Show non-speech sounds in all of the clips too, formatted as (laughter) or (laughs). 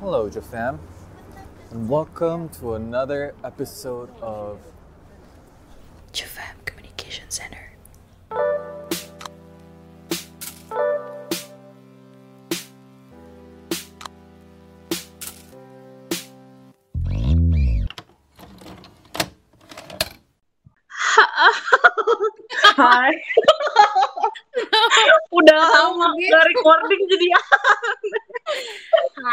Hello, Jafam, and welcome to another episode of Jafam Communication Center. Hai. (laughs) (laughs) Udah lama gak recording jadi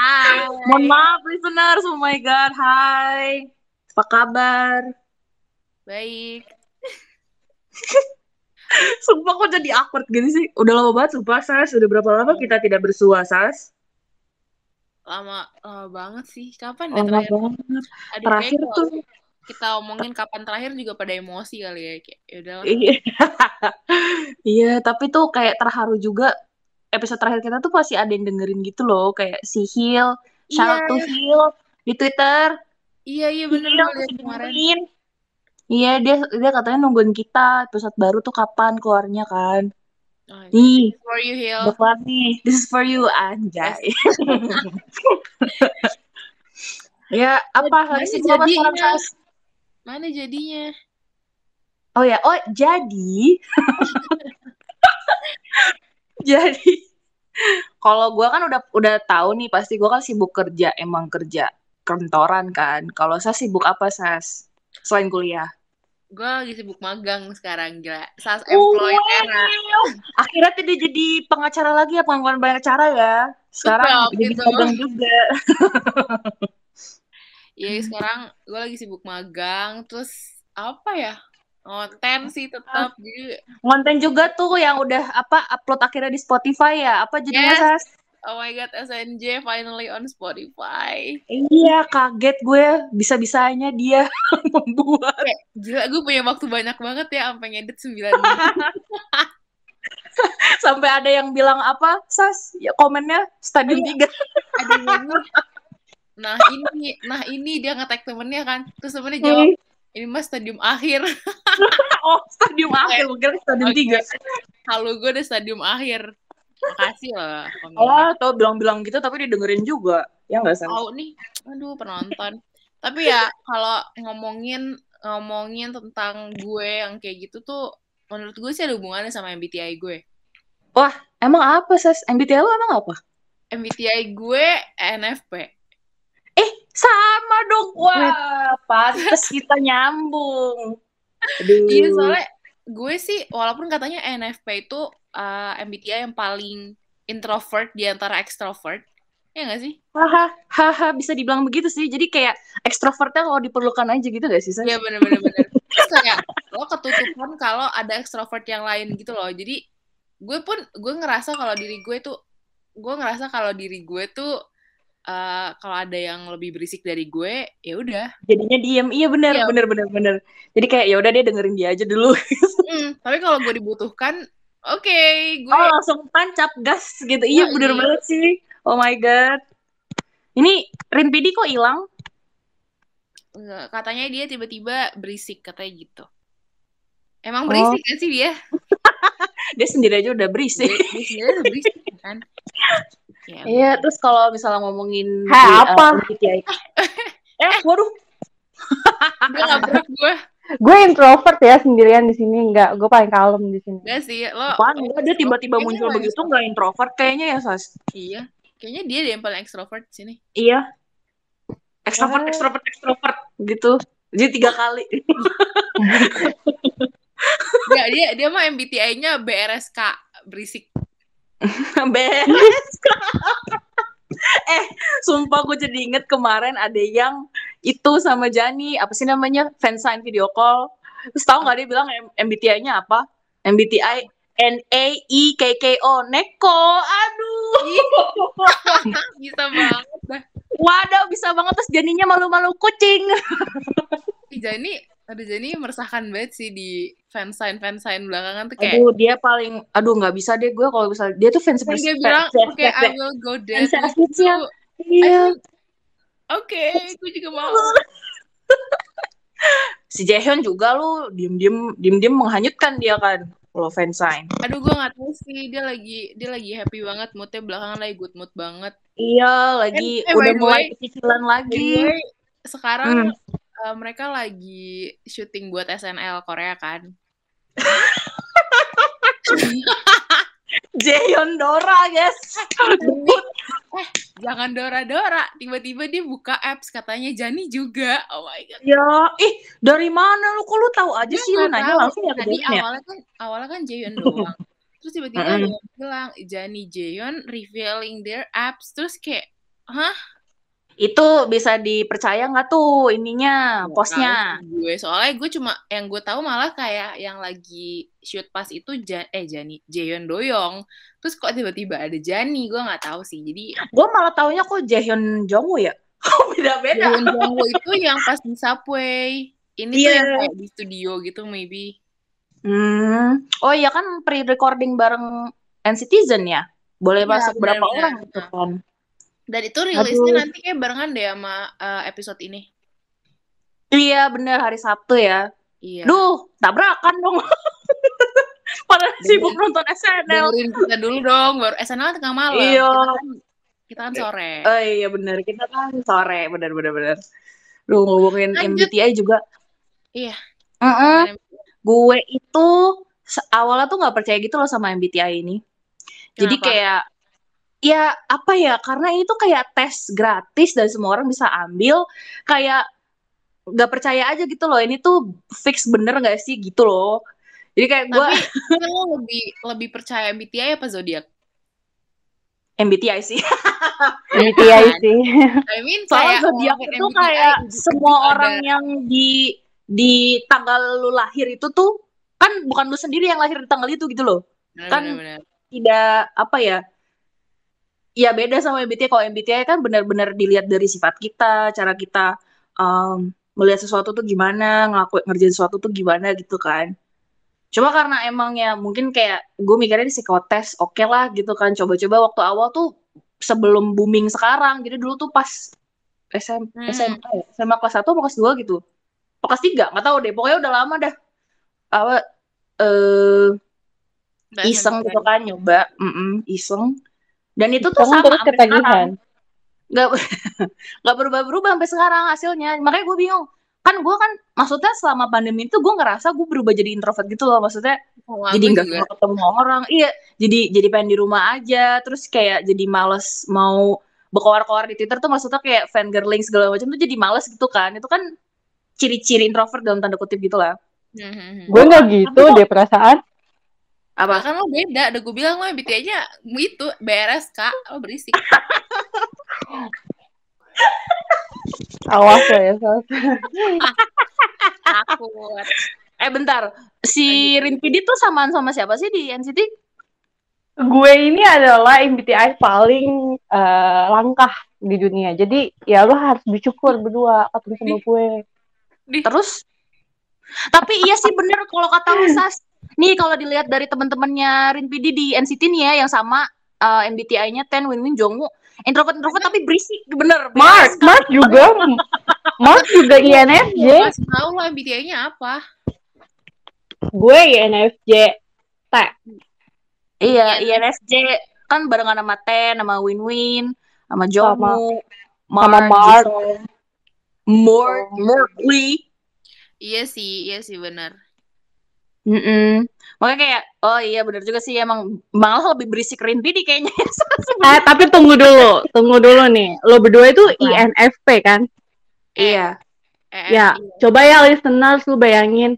Hai. Mohon maaf listeners, oh my god, hai. Apa kabar? Baik. (laughs) Sumpah kok jadi awkward gini sih? Udah lama banget, sumpah Sas. Udah berapa lama kita tidak bersua, Sas? Lama, lama banget sih. Kapan ya Lama terakhir? banget. Aduh, Terakhir tuh, kita omongin kapan terakhir juga pada emosi kali ya. Kayak, yaudah iya. (laughs) Iya, tapi tuh kayak terharu juga. Episode terakhir kita tuh pasti ada yang dengerin gitu loh. Kayak si Hil, shout out to Iya, Hil di Twitter. iya, iya bener Hil masih kemarin. dengerin. Iya, dia dia katanya nungguin kita episode baru tuh kapan keluarnya kan. Oh. Nih, This is for you, Hil. udah keluar nih. This is for you, Yes. anjay. (laughs) Ya, apa lagi sibuk apa sekarang? Mana jadinya? Oh ya, oh jadi, (laughs) (laughs) jadi kalau gua kan udah udah tahu nih pasti gua kan sibuk kerja, emang kerja kantoran kan. Kalau saya sibuk apa, Sas? Selain kuliah. Gue lagi sibuk magang sekarang, gila. Sas Oh, employed era. wow. Akhirnya tidak jadi pengacara lagi ya, pengakuan banyak cara ya. Sekarang Betul, jadi gitu. magang juga. Iya, sekarang gue lagi sibuk magang. Terus, apa ya? Konten sih tetap. Jadi, Konten juga tuh yang udah apa upload akhirnya di Spotify ya. Apa judulnya, yes. Sas? Oh my god, SNJ finally on Spotify. Iya, kaget gue bisa-bisanya dia (laughs) membuat. Kayak, gila, gue punya waktu banyak banget ya sampai ngedit 9 menit. (laughs) Sampai ada yang bilang apa, Sas? Ya komennya stadium Iya. 3. Ada banget. Nah ini, nah ini dia nge-tag temennya kan. Terus temennya jawab, ini mah stadium akhir. (laughs) oh, stadium akhir, gue kira stadium Oke. 3. Halo, gue udah stadium akhir. Makasih lah. Oh, tau bilang-bilang gitu tapi didengerin juga. Ya nggak, Sas? Tahu nih, aduh penonton. Tapi ya kalau ngomongin ngomongin tentang gue yang kayak gitu tuh, menurut gue sih ada hubungannya sama MBTI gue. Wah, emang apa, Sas? MBTI lu emang apa? MBTI gue ENFP. Eh, sama dong. Wah, pantes kita nyambung. Aduh. Iya soalnya gue sih walaupun katanya ENFP itu uh, MBTI yang paling introvert di antara extrovert, ya nggak sih? Haha, haha, bisa dibilang begitu sih. Jadi kayak ekstrovertnya kalau diperlukan aja gitu gak sih? Iya bener-bener bener. Terus kayak lo ketutupan kalau ada extrovert yang lain gitu loh. Jadi gue pun gue ngerasa kalau diri gue tuh gue ngerasa kalau diri gue tuh uh, kalau ada yang lebih berisik dari gue ya udah. Jadinya diem. Iya bener, Iya. bener, bener, bener. Jadi kayak ya udah dia dengerin dia aja dulu. Hmm, (laughs) tapi kalau gue dibutuhkan, oke gue Oh langsung tancap gas gitu. Iya Yoi. bener banget sih. Oh my god. Ini Rimpidi kok hilang? Katanya dia tiba-tiba berisik katanya gitu. Emang Oh. berisik gak sih dia? (laughs) Dia sendiri aja udah berisik. Dia, dia udah berisik kan? (laughs) Ya, Iya, terus kalau misalnya ngomongin Hah, di, uh, apa? MBTI. (laughs) eh, waduh. Gak gue. Gue introvert ya sendirian di sini, enggak. Gue paling kalem di sini. Gak sih, lo Apaan? Enggak, dia tiba-tiba muncul begitu extrovert. nggak introvert kayaknya ya, Sas? Iya, kayaknya dia deh yang paling ekstrovert di sini. Iya. Extrovert, Ah. extrovert, extrovert gitu. Jadi tiga kali. (laughs) Enggak, dia dia mah MBTI-nya BRSK, berisik. (laughs) Beres. (laughs) eh, sumpah gue jadi inget kemarin ada yang itu sama Jani, apa sih namanya? Fansign video call. Terus tahu nggak dia bilang MBTI-nya apa? MBTI N A I K K O Neko. Aduh. (laughs) Bisa banget. Waduh, bisa banget terus Janinya malu-malu kucing. Jani, aduh Jani meresahkan banget sih di fansign fansign belakangan tuh kayak Aduh, dia paling aduh nggak bisa deh gue kalau misalnya dia tuh fans kan dia fans- bilang fans- oke I fans- will go there. fans- fans- Iya. Oke, gue juga mau. (laughs) Si Jaehyun juga lu diem-diem diem-diem menghanyutkan dia kan. kalau fansign. Aduh gue gak tahu sih dia lagi dia lagi happy banget moodnya belakangan lagi good mood banget. Iya, lagi Eh, eh, udah mulai way- kecicilan lagi. Sekarang Hmm. Eh, mereka lagi syuting buat SNL Korea kan. (laughs) Jaehyun Dora, guys. Debut. Jangan Dora-Dora, tiba-tiba dia buka apps katanya Jani juga. Oh my god. ya, ih dari mana lu? Kok lu tahu aja sih lu nanya tahu. langsung ya ke Tadi ya? awalnya kan awalnya kan Jaehyun doang. (laughs) Terus tiba-tiba ada yang bilang Jani Jaehyun revealing their apps. Terus kayak, hah? Itu bisa dipercaya nggak tuh ininya, Nggak posnya? gue soalnya gue cuma yang gue tahu malah kayak yang lagi shoot pas itu Ja- eh Jani Jaehyun Doyong terus kok tiba-tiba ada Jani gue nggak tahu sih jadi Gue malah taunya kok Jaehyun Jongwoo ya. (laughs) Beda-beda. Jaehyun Jongwoo itu yang pas di subway ini tuh Iya. yang kayak di studio gitu maybe Hmm. Oh iya kan pre-recording bareng NCTzen ya? Boleh Iya, masuk berapa benar-benar. orang gitu kan? Dan itu rilisnya Aduh. nanti kayak barengan deh sama eh, episode ini Iya bener hari Sabtu ya. iya Duh, tabrakan dong. (laughs) Pada sibuk nonton SNL. dengerin kita dulu dong baru SNL tengah malam Iya. kita kan, kita kan sore Oh iya bener, kita kan sore, bener bener bener. Duh ngomongin Lanjut. MBTI juga. Iya. Mm-mm. Gue itu awalnya tuh nggak percaya gitu loh sama MBTI ini. Jadi Kenapa? kayak ya apa ya? Karena ini tuh kayak tes gratis dan semua orang bisa ambil. Kayak nggak percaya aja gitu loh. Ini tuh fix bener nggak sih gitu loh. Jadi kayak gue tapi (laughs) lo lebih lebih percaya MBTI apa zodiak MBTI sih. (laughs) MBTI sih. I mean Soalnya kayak zodiak itu MBTI, kayak ujuk-ujuk semua ada- orang yang di di tanggal lu lahir itu tuh kan bukan lu sendiri yang lahir di tanggal itu gitu loh. Bener, kan bener, bener. Tidak apa ya? Ya beda sama MBTI. Kalau MBTI kan benar-benar dilihat dari sifat kita, cara kita um, melihat sesuatu tuh gimana, ngelakuin ngerjain sesuatu tuh gimana gitu kan. Cuma karena emang ya mungkin kayak gue mikirnya di psikotes oke lah gitu kan. Coba-coba waktu awal tuh sebelum booming sekarang. Jadi dulu tuh pas SM, Hmm. SMA, ya? SMA kelas 1 atau kelas 2 gitu. Atau kelas 3, nggak tahu deh. Pokoknya udah lama dah. Apa, eh Bahasa iseng gitu kan nyoba mm iseng dan itu tuh Kamu sama terus sampai ketagihan. sekarang nggak (laughs) nggak berubah-berubah sampai sekarang hasilnya makanya gue bingung kan gue kan maksudnya selama pandemi itu gue ngerasa gue berubah jadi introvert gitu loh maksudnya Oh, jadi nggak juga. suka ketemu orang iya jadi jadi pengen di rumah aja terus kayak jadi males mau berkoar-koar di Twitter tuh maksudnya kayak fangirling segala macam tuh jadi males gitu kan itu kan ciri-ciri introvert dalam tanda kutip gitu lah Mhm. Gue nggak gitu deh perasaan. Apa Kan lo beda, udah gue bilang lo MBTI-nya itu beres kak, lo berisik. Awas lo ya, Sos. (laughs) Takut. eh bentar si Rinpidi tuh samaan sama siapa sih di NCT Gue ini adalah MBTI paling eh, langkah di dunia. Jadi ya lo harus bersyukur berdua ketemu sama gue. Terus? Tapi iya sih bener kalau kata lu Sas. Nih kalau dilihat dari teman-temannya Rinpidi di NCT nih ya yang sama uh, MBTI-nya Ten Win Win Jongwoo. Introvert introvert tapi berisik bener. Mark, beres. Mark juga, Mark juga INFJ. Gue kasih tau lo MBTI-nya apa. Gue INFJ. T. Iya, INFJ kan barengan sama Ten, sama Win Win, sama Jongwoo, sama Mark. Mark, Mark Lee. Iya sih, iya sih benar. Mm-mm. Makanya kayak, oh iya bener juga sih emang malah lebih berisik Rinpidi kayaknya. (laughs) Eh, tapi tunggu dulu, tunggu dulu nih. Lo berdua itu INFP kan? iya. Eh, Ya, iya. coba ya listeners lu bayangin.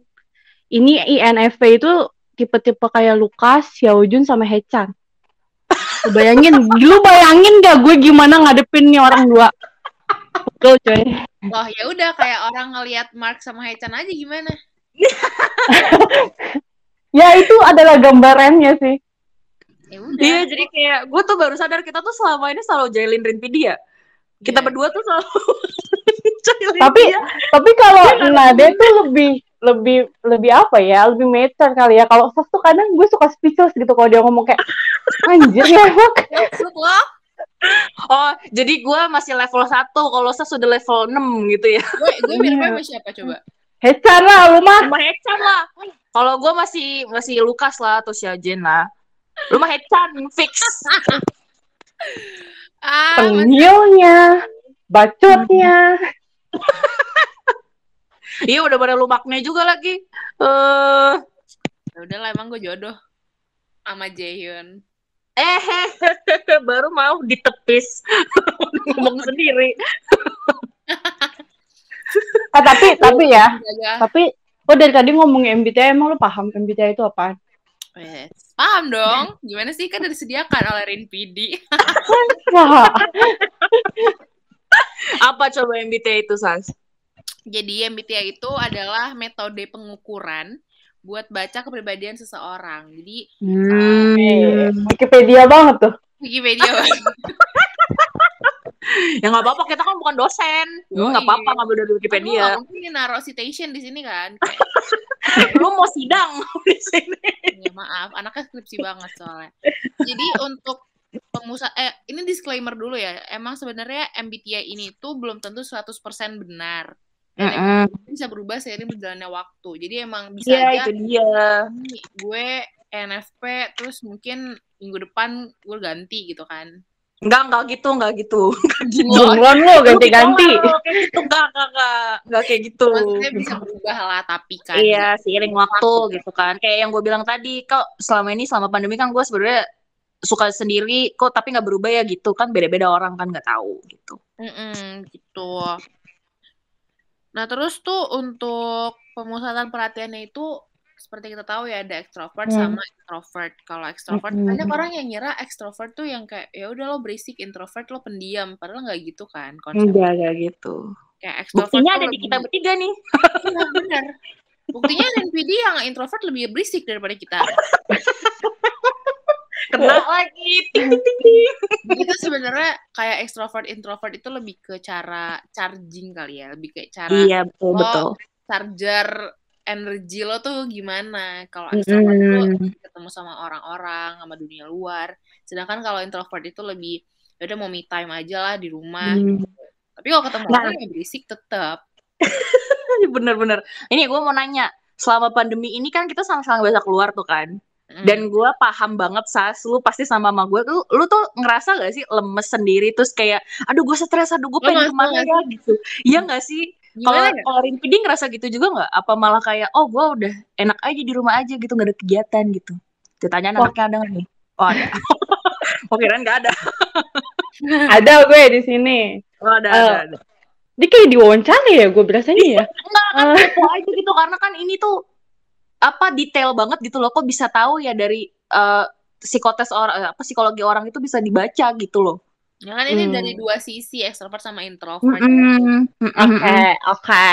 Ini INFP itu tipe-tipe kayak Lukas, Xiaojun sama Hechan. Lu bayangin, (laughs) lu bayangin gak gue gimana ngadepin nih orang dua? (laughs) Betul coy. Wah ya udah kayak orang ngelihat Mark sama Hechan aja gimana? Ya itu adalah gambarannya sih. Ya. Iya, jadi kayak gue tuh baru sadar kita tuh selama ini selalu jailin Rinpidi ya. Kita Iya. berdua tuh selalu (laughs) jailin Tapi dia. tapi kalau Nade tuh lebih lebih lebih apa ya? Lebih mature kali ya. Kalau Sos tuh kadang gue suka speechless gitu kalau dia ngomong kayak anjir ya. (laughs) Maksud lo? Oh, jadi gue masih level 1, kalau saya sudah level 6 gitu ya. Gue gue mirip sama siapa coba? Hechan lah lu mah. Sama Hechan lah. Kalau gue masih masih Lukas lah atau Xiaojen lah. Lu mah Hechan fix. (laughs) Ah, Tengilnya, bacotnya. (laughs) Iya udah pada lu maknya juga lagi. Eh ya udahlah emang gue jodoh sama Jaehyun. eh (laughs) baru mau ditepis. Ngomong sendiri. Ah, tapi tapi ya, Jaga. tapi lo dari tadi ngomongin MBTI emang lo paham MBTI itu apaan? Eh, Paham dong. Gimana sih kan udah disediakan oleh Rin PD. Wah, Apa coba MBTI itu, Sas? Jadi MBTI itu adalah metode pengukuran buat baca kepribadian seseorang. Jadi eh, Wikipedia banget tuh. Wikipedia. (laughs) Ya nggak apa-apa, kita kan bukan dosen. Nggak apa-apa ngambil dari Wikipedia. lu mungkin nih naruh citation di sini kan. (laughs) Lu mau sidang (laughs) di sini. ya maaf, anaknya skripsi banget soalnya. Jadi untuk pemusat eh ini disclaimer dulu ya. Emang sebenarnya MBTI ini tuh belum tentu 100% benar. Dan emang bisa berubah seiring berjalannya waktu. Jadi emang bisa Iya, aja itu dia. gue NFP terus mungkin minggu depan gue ganti gitu kan. Enggak, enggak gitu, enggak gitu. (laughs) Enggak gitu. Bunglon lo ganti-ganti. Kayak gitu, enggak, enggak, enggak. Enggak kayak gitu. Maksudnya bisa berubah lah tapi kan. Iya, seiring waktu gitu kan. Kayak yang gue bilang tadi, kok selama ini selama pandemi kan gue sebenarnya suka sendiri kok tapi nggak berubah ya gitu kan beda-beda orang kan nggak tahu gitu. Mm-mm, gitu. Nah, terus tuh untuk pemusatan perhatiannya itu seperti kita tahu ya ada extrovert Hmm. sama introvert. Kalau extrovert Mm-mm. banyak orang yang ngira extrovert tuh yang kayak ya udah lo berisik, introvert lo pendiam. Padahal nggak gitu kan konsepnya. Enggak kayak gitu. Kayak extrovert Buktinya ada di lebih- kita bertiga nih. Iya, bener. Buktinya NPD yang introvert lebih berisik daripada kita. Kena lagi. Ting ting ting ting. Itu sebenarnya kayak extrovert introvert itu lebih ke cara charging kali ya, lebih kayak cara Iya, betul Oh, betul. charger energi lo tuh gimana kalau extrovert tuh Mm-mm. ketemu sama orang-orang sama dunia luar sedangkan kalau introvert itu lebih ya udah mau me time aja lah di rumah Hmm. tapi kalau ketemu Nah. orang yang berisik tetap (laughs) Bener-bener. Ini gue mau nanya, selama pandemi ini kan kita sama-sama biasa keluar tuh kan. Mm. Dan gue paham banget Sas, lu pasti sama sama gue tuh, lu tuh ngerasa gak sih lemes sendiri terus kayak, aduh gue stres, aduh gue pengen ke mana ya gitu. Iya gak sih? Kalau gimana ya? kalau Rinpidi ngerasa gitu juga nggak? Apa malah kayak, oh gue udah enak aja di rumah aja gitu, gak ada kegiatan gitu. Ditanya anaknya ada nggak nih? Oh ada. (laughs) oh kirain nggak ada. (laughs) Ada gue di sini. Oh ada, Eh, ada, ada. Dia kayak diwawancara ya, gue berasanya ya. Enggak kan kepo aja gitu karena kan ini tuh apa detail banget gitu loh. Kok bisa tahu ya dari eh, psikotes orang apa psikologi orang itu bisa dibaca gitu loh. Ya kan ini Hmm. dari dua sisi extrovert sama introvert Oke, oke.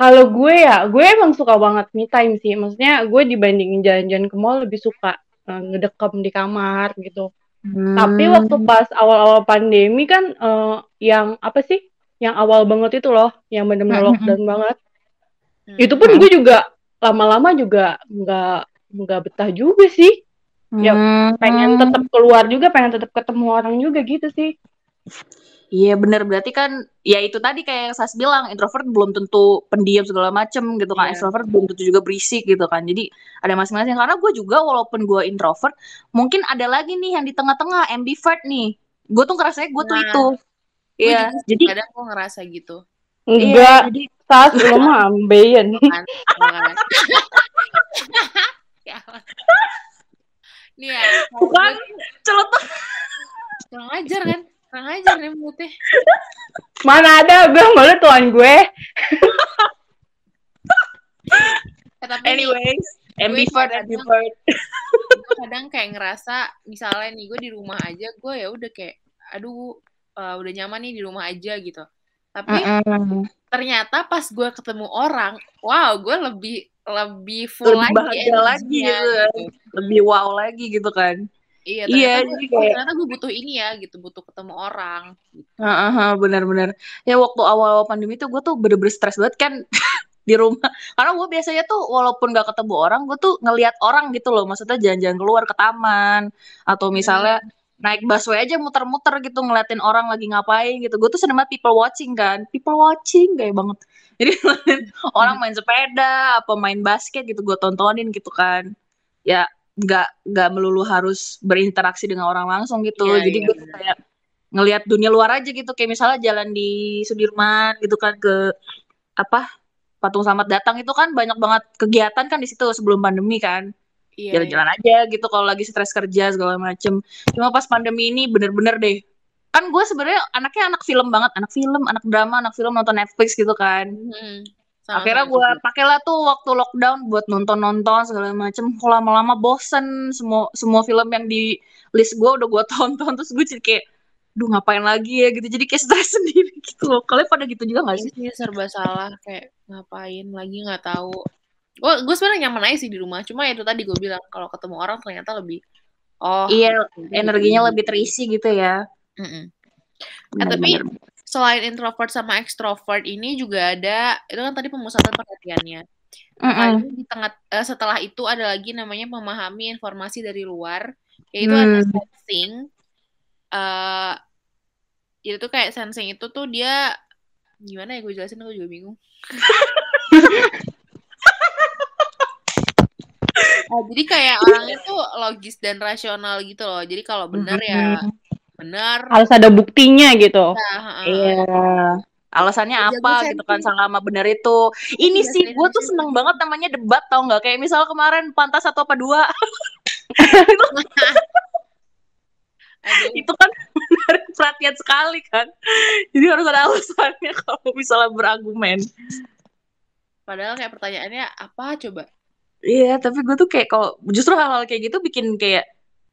Kalau gue ya, gue emang suka banget me time sih. Maksudnya gue dibandingin jalan-jalan ke mall lebih suka eh, ngedekam di kamar gitu. Hmm. Tapi waktu pas awal-awal pandemi kan eh, yang apa sih? Yang awal banget itu loh, yang bener-bener Mm-mm. lockdown banget. Hmm. Itu pun gue juga lama-lama juga nggak nggak betah juga sih. Ya, Hmm. Pengen tetap keluar juga, pengen tetap ketemu orang juga gitu sih. Iya bener. Berarti kan ya itu tadi kayak yang Sas bilang introvert belum tentu pendiam segala macem gitu kan. Iya. extrovert belum tentu juga berisik gitu kan. Jadi ada masing-masing. Karena gue juga walaupun gue introvert mungkin ada lagi nih yang di tengah-tengah ambivert nih. Gue tuh ngerasanya gue tuh Nah, itu. Gue Iya. juga jadi kadang gue ngerasa gitu. Enggak, iya, jadi saat ambeien. (laughs) kan Makanya. Ya Allah. Nih ya Bukan. celotok. Kurang ajar kan? Kurang ajar nih mulutnya. Mana ada? Gue malu tuan gue. Eh, tapi anyways ambivert kadang- ambivert gue kadang kayak ngerasa misalnya nih gue di rumah aja gue ya udah kayak aduh eh, udah nyaman nih di rumah aja gitu. Tapi Mm-mm. ternyata pas gue ketemu orang wow gue lebih lebih full Lebih lagi lagi gitu kan. lebih wow lagi gitu kan iya Iya, ternyata, jadi gue, kayak- ternyata gue butuh ini ya gitu butuh ketemu orang Heeh, benar-benar. Ya waktu awal pandemi tuh gue tuh bener-bener stres banget kan (laughs) di rumah. Karena gue biasanya tuh walaupun gak ketemu orang, gue tuh ngelihat orang gitu loh. Maksudnya jalan-jalan keluar ke taman atau misalnya naik busway aja muter-muter gitu ngeliatin orang lagi ngapain gitu. Gue tuh seneng banget people watching kan. People watching kayak banget. Jadi (laughs) orang main sepeda apa main basket gitu gue tontonin gitu kan. Ya nggak nggak melulu harus berinteraksi dengan orang langsung gitu. Iya, Jadi iya, gue kayak ngelihat dunia luar aja gitu. Kayak misalnya jalan di Sudirman gitu kan ke apa patung selamat datang itu kan banyak banget kegiatan kan di situ sebelum pandemi kan. Iya, jalan-jalan aja gitu kalau lagi stres kerja segala macem. Cuma pas pandemi ini bener-bener deh kan gue sebenarnya anaknya anak film banget anak film anak drama anak film nonton Netflix gitu kan. Hmm, sama- akhirnya gue pakailah tuh waktu lockdown buat nonton-nonton segala macem. Lama-lama bosen semua semua film yang di list gue udah gue (laughs) tonton. Terus gue jadi kayak duh ngapain lagi ya? Gitu. Jadi kayak stres (laughs) sendiri gitu loh. Kalian pada gitu juga gak sih? Ini sih serba salah. Kayak ngapain lagi? Nggak tahu. Oh, gue sebenarnya nyaman aja sih di rumah. Cuma ya itu tadi gue bilang kalau ketemu orang ternyata lebih oh iya gitu. energinya lebih terisi gitu ya Mm-mm. Eh, tapi selain introvert sama extrovert ini juga ada itu kan tadi pemusatan perhatiannya. Nah, Mm-mm. ini di tengah eh, setelah itu ada lagi namanya memahami informasi dari luar, yaitu ada Hmm. sensing. eh itu tuh kayak sensing itu tuh dia gimana ya gue jelasin aku juga bingung. Oh, (laughs) jadi kayak orangnya tuh logis dan rasional gitu loh. Jadi kalau benar ya. Benar. Harus ada buktinya gitu. Nah, heeh. Iya. Alasannya Jago apa gitu kan sensing. sama bener itu. Ini Iya, sih gue tuh seneng banget namanya debat tau nggak? Kayak misal kemarin pantas satu apa dua (laughs) Aduh, itu kan menarik perhatian sekali kan. Jadi harus ada alasannya kalau misalnya berargumen. padahal kayak pertanyaannya apa coba? Iya, tapi gue tuh kayak kalau justru hal-hal kayak gitu bikin kayak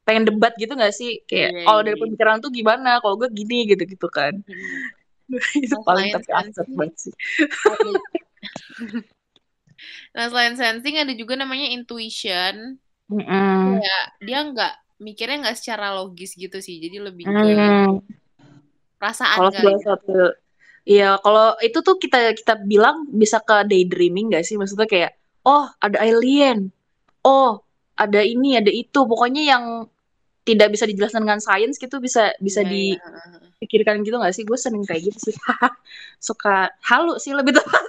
pengen debat gitu gak sih? Kayak Iya, kalau iya, dari iya. pemikiran tuh gimana? Kalau gue gini gitu-gitu kan. Hmm. (laughs) itu Nah, paling tapi absurd sensing, banget sih. nah selain sensing ada juga namanya intuition. Mm-mm. Kayak dia nggak mikirnya nggak secara logis gitu sih. Jadi lebih ke Hmm. perasaan Kalau salah satu Iya, kalau itu tuh kita kita bilang bisa ke daydreaming gak sih? Maksudnya kayak, oh ada alien, oh ada ini, ada itu. Pokoknya yang tidak bisa dijelaskan dengan sains gitu bisa bisa Iya, iya, dipikirkan gitu gak sih? Gue seneng kayak gitu sih. (laughs) Suka halu sih lebih tepat.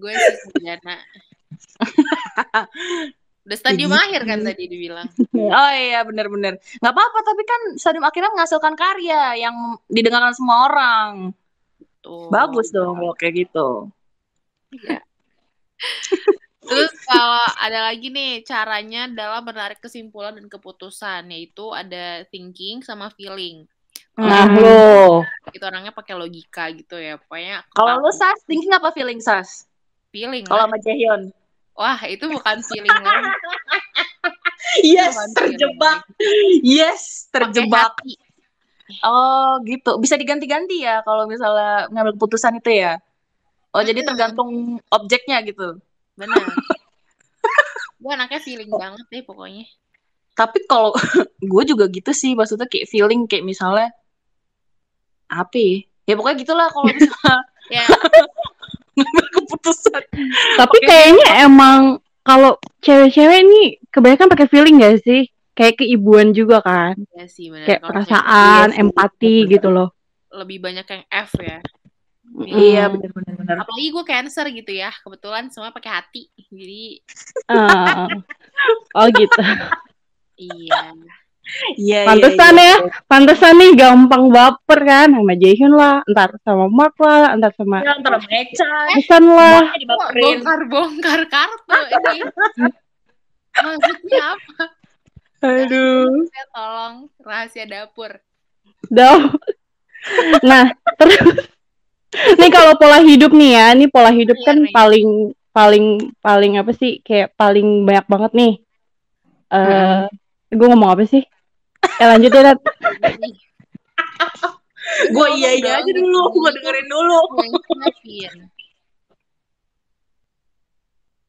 Gue sih sarjana. Udah stadium gitu. akhir kan tadi dibilang. (laughs) Oh iya, bener-bener. Nggak apa-apa, tapi kan stadium akhirnya menghasilkan karya yang didengarkan semua orang. Tuh. Bagus dong kalau kayak gitu. Iya. (laughs) Terus kalau ada lagi nih caranya dalam menarik kesimpulan dan keputusan yaitu ada thinking sama feeling. Nah, Hmm. lo. Itu orangnya pakai logika gitu ya. Pokoknya Kalau lu Sas, thinking apa feeling Sas? feeling Kalau sama Jaehyun? Wah, itu bukan feeling lagi. (laughs) Yes, Bukan terjebak. feeling. Yes, terjebak. Oh, gitu. Bisa diganti-ganti ya kalau misalnya ngambil keputusan itu ya. Oh, jadi Mm-mm. tergantung objeknya gitu. Benar. Gue anaknya feeling banget deh pokoknya. Tapi kalau (laughs) gue juga gitu sih, maksudnya kayak feeling kayak misalnya apa ya? Ya pokoknya gitulah kalau (laughs) misalnya Ya, ngambil (laughs) keputusan. Tapi Oke. kayaknya emang kalau cewek-cewek nih kebanyakan pakai feeling gak sih? Kayak keibuan juga kan. ya sih benar. Kayak Kalau perasaan, Iya sih, empati bener. gitu loh. lebih banyak yang F ya. Iya, Mm. benar-benar benar. Apalagi gue cancer gitu ya. Kebetulan semua pakai hati. Jadi Ah. oh gitu. iya. Iya, Pantesan iya, ya. iya. Pantesan nih gampang baper kan sama Jaehyun lah, entar sama Mark lah, entar sama Ya, antara meca, Hasan lah. semuanya Kok dibaperin. bongkar-bongkar kartu ini? Maksudnya apa? Aduh. Saya tolong rahasia dapur. Dah. Nah, terus nih kalau pola hidup nih ya, nih pola hidup Iya, kan nih. paling paling paling apa sih? Kayak paling banyak banget nih. Eh, gue ngomong apa sih? Eh lanjut ya, Nat. Gue iya iya aja dulu, gue dengerin dulu. (laughs)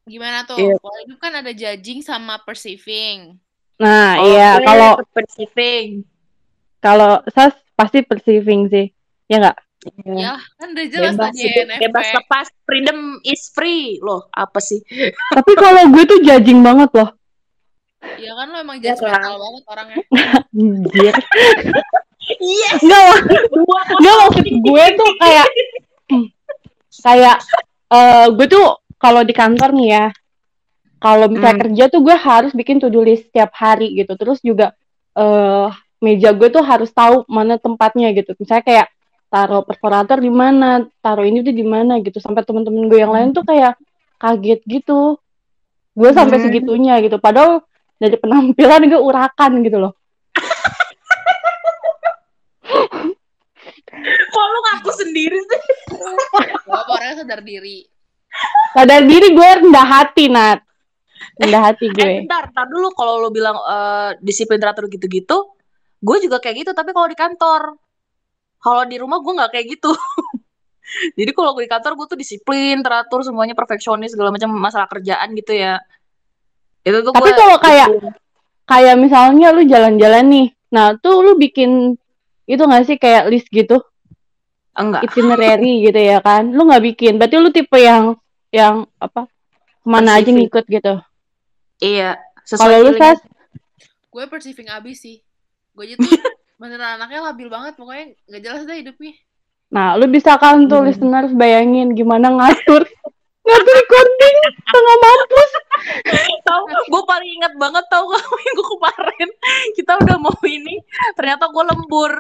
Gimana tuh? Iya. Pola hidup kan ada judging sama perceiving. Nah, iya Oke, kalau perceiving. kalau Sas pasti perceiving sih. Ya enggak? Ya kan udah jelas bebas tadi NFP. bebas lepas, freedom is free. Loh, apa sih? (laughs) Tapi kalau gue tuh judging banget loh. Iya kan lo emang Iya judgmental kan? banget orangnya. (laughs) Anjir. Yes. (laughs) Enggak lah. Dua Enggak maksud gue tuh kayak kayak eh gue tuh kalau di kantor nih ya kalau misalnya Hmm. kerja tuh gue harus bikin to-do list setiap hari gitu terus juga eh meja gue tuh harus tahu mana tempatnya gitu misalnya kayak taruh perforator di mana taruh ini tuh di mana gitu sampai temen-temen gue yang lain tuh kayak kaget gitu gue sampai Hmm. segitunya gitu padahal dari penampilan gue urakan gitu loh (laughs) Kok lu ngaku sendiri sih? Apa orangnya sadar diri. sadar diri gue rendah hati Nat rendah hati Eh gue bentar, bentar dulu kalau lu bilang eh, disiplin teratur gitu-gitu, gue juga kayak gitu tapi kalau di kantor. Kalau di rumah gue nggak kayak gitu. (laughs) Jadi kalau gue di kantor gue tuh disiplin, teratur, semuanya perfeksionis segala macam masalah kerjaan gitu ya. Itu tuh Tapi kalau kayak- gitu. kayak misalnya lu jalan-jalan nih nah tuh lu bikin itu gak sih kayak list gitu enggak. itinerary (laughs) gitu ya kan lu nggak bikin berarti lu tipe yang yang apa ke mana aja ngikut gitu Iya, sesuai kalau lu Gue perceiving abis sih. Gue aja tuh (laughs) beneran anaknya labil banget. Pokoknya gak jelas deh hidupnya. nah lu bisa kan tuh Hmm. listeners bayangin gimana ngatur ngatur recording tengah mampus. Tahu gue paling ingat banget tau gak (laughs) minggu kemarin. Kita udah mau ini ternyata gue lembur.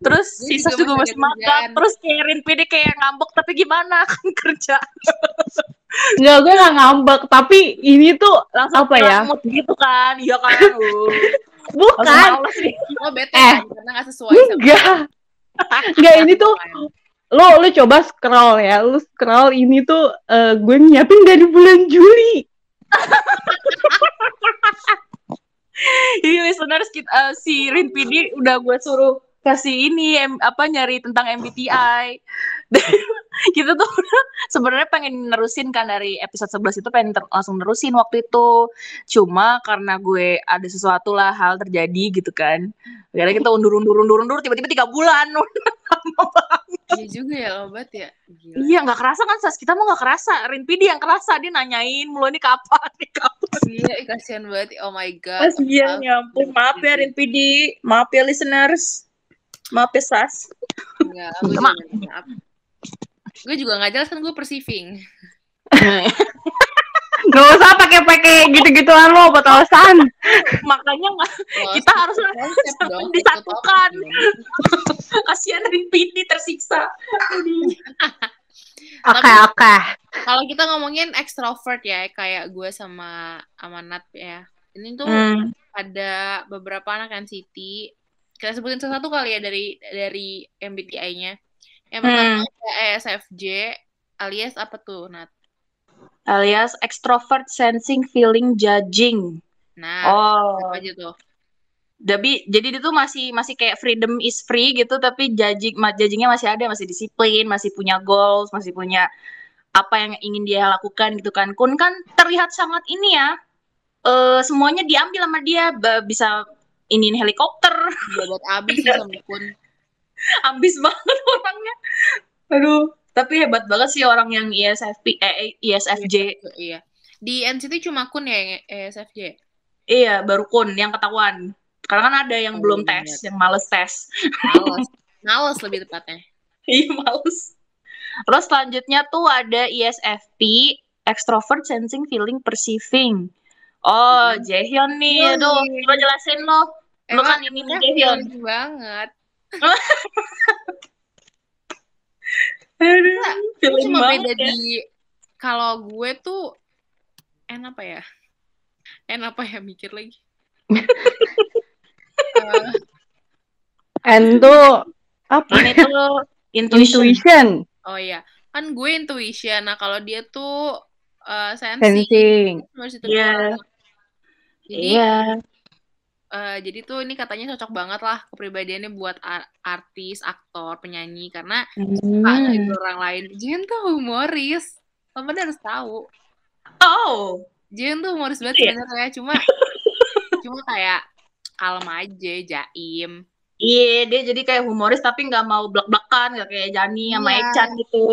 Terus sisa juga juga masih makan. terus kayak Rin PD kayak ngambek tapi gimana (laughs) kan kerja nggak gue nggak ngambek. Tapi ini tuh langsung Apa ya? gitu kan. Iya kan? (laughs) Uh. bukan. Lo bete Eh. kan? Karena gak sesuai sama enggak enggak ini tuh lo lu coba scroll ya lu scroll ini tuh eh, gue nyiapin dari bulan Juli Ini listeners kita, eh, si Rin PD udah gue suruh kasih ini em- apa nyari tentang MBTI. (laughs) (laughs) Kita tuh sebenarnya pengen nerusin kan dari episode 11 itu pengen ter- langsung nerusin waktu itu. Cuma karena gue ada sesuatu lah hal terjadi gitu kan. Akhirnya kita undur undur undur undur tiba-tiba tiga bulan. (laughs) Iya juga ya obat ya. Gila. Iya nggak kerasa kan Sas kita mau nggak kerasa. Rin PD yang kerasa dia nanyain mulu ini kapan nih kapan. Iya, ih, kasihan banget. Oh my god. Kasian ya ampun. Maaf ya Rin PD. Maaf ya listeners. Maaf ya Sas. Enggak, Maaf. Gue juga gak jelas kan gue perceiving. (laughs) Gak usah pakai-pakai gitu-gituan lo buat alasan. (laughs) Makanya nggak Lo Kita harus dong, (laughs) disatukan. kasihan Rin PD tersiksa. Oke oke. Kalau kita ngomongin extrovert ya, kayak gue sama Amanat ya. Ini tuh Hmm. ada beberapa anak NCT. Kita sebutin satu kali ya dari dari MBTI-nya. Yang pertama Hmm. ada ESFJ alias apa tuh, Nat? Alias extrovert sensing feeling judging. Nah, Oh. apa aja tuh? Tapi jadi dia tuh masih masih kayak freedom is free gitu tapi judging judgingnya masih ada, masih disiplin, masih punya goals, masih punya apa yang ingin dia lakukan gitu kan. Kun kan terlihat sangat ini ya. eh semuanya diambil sama dia bisa iniin helikopter, Jabat abis sih sama Kun. (laughs) ambis banget orangnya. Aduh, tapi hebat banget sih orang yang ISFP eh ISFJ. Iya. Di NCT cuma Kun ya yang ESFJ. Iya, baru Kun yang ketahuan. Karena kan ada yang Oh, belum iya. tes, yang males tes. Males. Males lebih tepatnya. (laughs) Iya, males. Terus selanjutnya tuh ada ISFP, extrovert sensing feeling perceiving. Oh, Hmm. Jaehyun nih. Iya Aduh, coba jelasin lo. Lo kan ini Jaehyun. banget. (laughs) Aduh, Itu feeling cuma banget beda ya. di kalau gue tuh en apa ya? En apa ya mikir lagi. (laughs) Eh, And tuh apa? Ini tuh intuition. Intuition, oh iya, kan gue intuition. Nah, kalau dia tuh eh sensing. sensing. Iya. Jadi Iya. Eh, jadi tuh ini katanya cocok banget lah kepribadiannya buat a- artis, aktor, penyanyi karena suka Hmm. ngehibur orang lain. Jian tuh humoris. Pada harus tahu. Oh, Jian tuh humoris banget Iya. sebenarnya cuma (laughs) cuma kayak kalem aja, jaim. iya dia jadi kayak humoris tapi nggak mau blak-blakan nggak kayak Jani sama Iya. Echan gitu.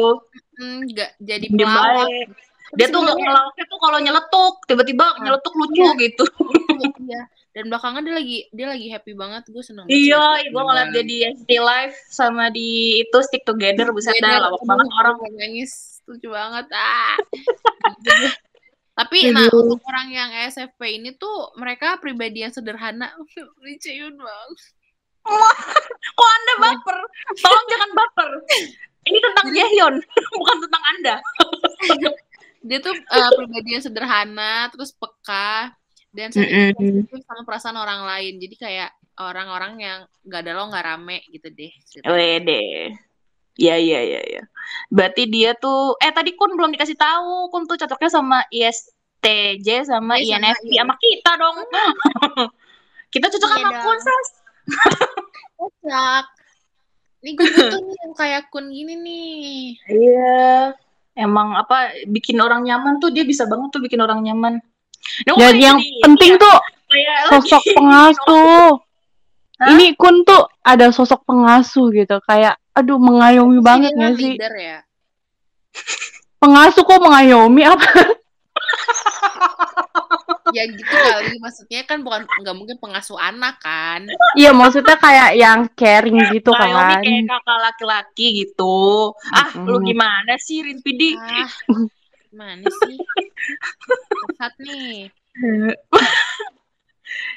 Hmm, nggak jadi Diem pelawak. Dia tuh ngelawaknya tuh kalau nyeletuk, tiba-tiba Ah. nyeletuk lucu gitu. (laughs) Iya. Dan belakangan dia lagi dia lagi happy banget. Gue seneng. Iya, gue ngeliat dia di SD Live sama di itu Stick Together, buset dah, lawak banget orang. nangis lucu banget ah (laughs) tapi nah Aduh. untuk orang yang SFP ini tuh mereka pribadi yang sederhana (laughs) lucuin banget Kok anda baper? Tolong jangan baper. Ini tentang Jaehyun, bukan tentang anda. Dia tuh eh, pribadi yang sederhana terus peka dan sensitif sama perasaan orang lain jadi kayak orang-orang yang nggak ada lo nggak rame gitu deh Wede. Ya, ya, ya, ya. Berarti dia tuh, eh tadi Kun belum dikasih tahu, Kun tuh cocoknya sama ISTJ sama sama INFP sama kita dong. (laughs) kita cocok Iya sama dong. Kun, Sas. Kocak. Ini gue butuh nih yang kayak kun gini nih. Iya. Emang apa bikin orang nyaman tuh dia bisa banget tuh bikin orang nyaman. Nah, Dan kayak yang jadi- penting iya, tuh kayak sosok lagi- (laughs) pengasuh. Hah? Ini Kun tuh ada sosok pengasuh gitu, kayak aduh mengayomi banget Dia gak kan sih? ya. Pengasuh kok mengayomi apa? (laughs) Ya gitu kali. Maksudnya kan bukan nggak mungkin pengasuh anak kan. Iya maksudnya kayak yang caring gitu kan. kayak kakak laki-laki gitu. Ah, lu Mm-mm. gimana sih Rinpidi? Ah, gimana sih? Sesat nih. (laughs)